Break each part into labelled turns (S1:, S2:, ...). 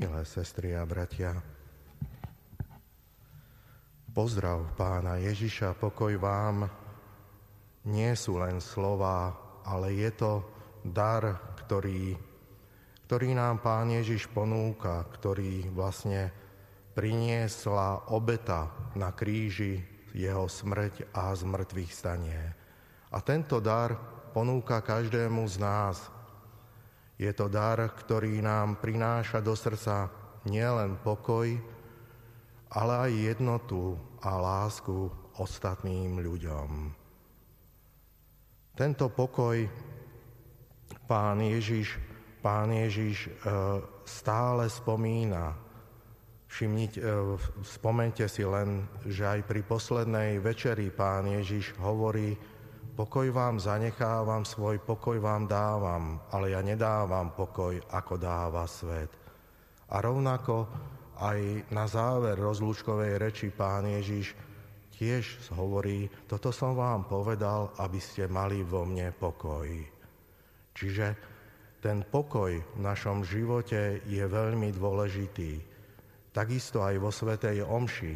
S1: Milé sestry a bratia, pozdrav pána Ježiša, pokoj vám, nie sú len slova, ale je to dar, ktorý, ktorý nám pán Ježiš ponúka, ktorý vlastne priniesla obeta na kríži jeho smrť a zmrtvých stanie. A tento dar ponúka každému z nás, je to dar, ktorý nám prináša do srdca nielen pokoj, ale aj jednotu a lásku ostatným ľuďom. Tento pokoj pán Ježiš, pán Ježiš e, stále spomína. Všimnite, e, spomente si len, že aj pri poslednej večeri pán Ježiš hovorí, Pokoj vám zanechávam, svoj pokoj vám dávam, ale ja nedávam pokoj, ako dáva svet. A rovnako aj na záver rozlúčkovej reči pán Ježiš tiež hovorí, toto som vám povedal, aby ste mali vo mne pokoj. Čiže ten pokoj v našom živote je veľmi dôležitý. Takisto aj vo Svetej Omši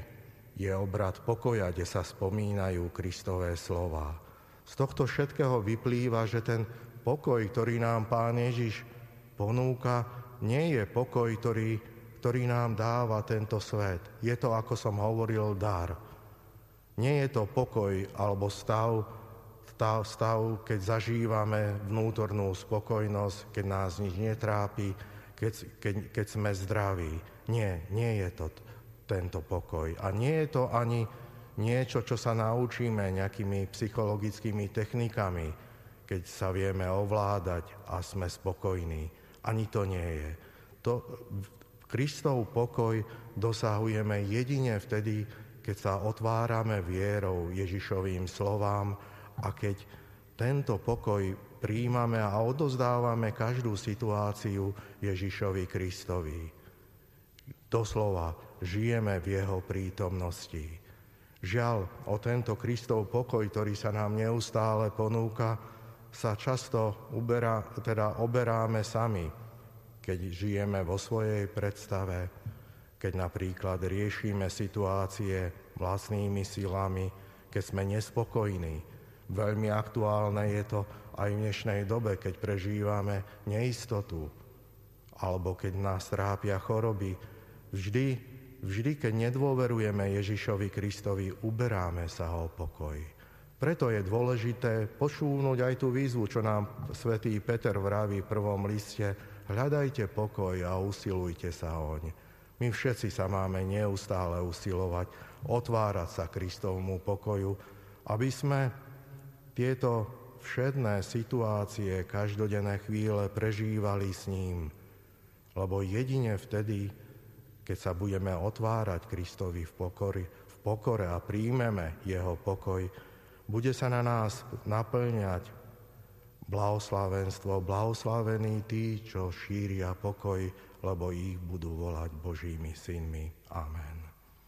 S1: je obrad pokoja, kde sa spomínajú Kristové slova. Z tohto všetkého vyplýva, že ten pokoj, ktorý nám Pán Ježiš ponúka, nie je pokoj, ktorý, ktorý nám dáva tento svet. Je to, ako som hovoril, dar. Nie je to pokoj alebo stav, stav, keď zažívame vnútornú spokojnosť, keď nás nič netrápi, keď, keď, keď sme zdraví. Nie, nie je to tento pokoj. A nie je to ani niečo, čo sa naučíme nejakými psychologickými technikami, keď sa vieme ovládať a sme spokojní. Ani to nie je. To, Kristov pokoj dosahujeme jedine vtedy, keď sa otvárame vierou Ježišovým slovám a keď tento pokoj príjmame a odozdávame každú situáciu Ježišovi Kristovi. Doslova žijeme v jeho prítomnosti. Žiaľ, o tento Kristov pokoj, ktorý sa nám neustále ponúka, sa často uberá, teda oberáme sami, keď žijeme vo svojej predstave, keď napríklad riešime situácie vlastnými silami, keď sme nespokojní. Veľmi aktuálne je to aj v dnešnej dobe, keď prežívame neistotu, alebo keď nás trápia choroby. Vždy Vždy, keď nedôverujeme Ježišovi Kristovi, uberáme sa ho pokoj. Preto je dôležité počúvnuť aj tú výzvu, čo nám svätý Peter vraví v prvom liste. Hľadajte pokoj a usilujte sa oň. My všetci sa máme neustále usilovať, otvárať sa Kristovmu pokoju, aby sme tieto všedné situácie, každodenné chvíle prežívali s ním. Lebo jedine vtedy, keď sa budeme otvárať Kristovi v, pokory, v pokore a príjmeme jeho pokoj, bude sa na nás naplňať blahoslavenstvo, blahoslavení tí, čo šíria pokoj, lebo ich budú volať Božími synmi. Amen.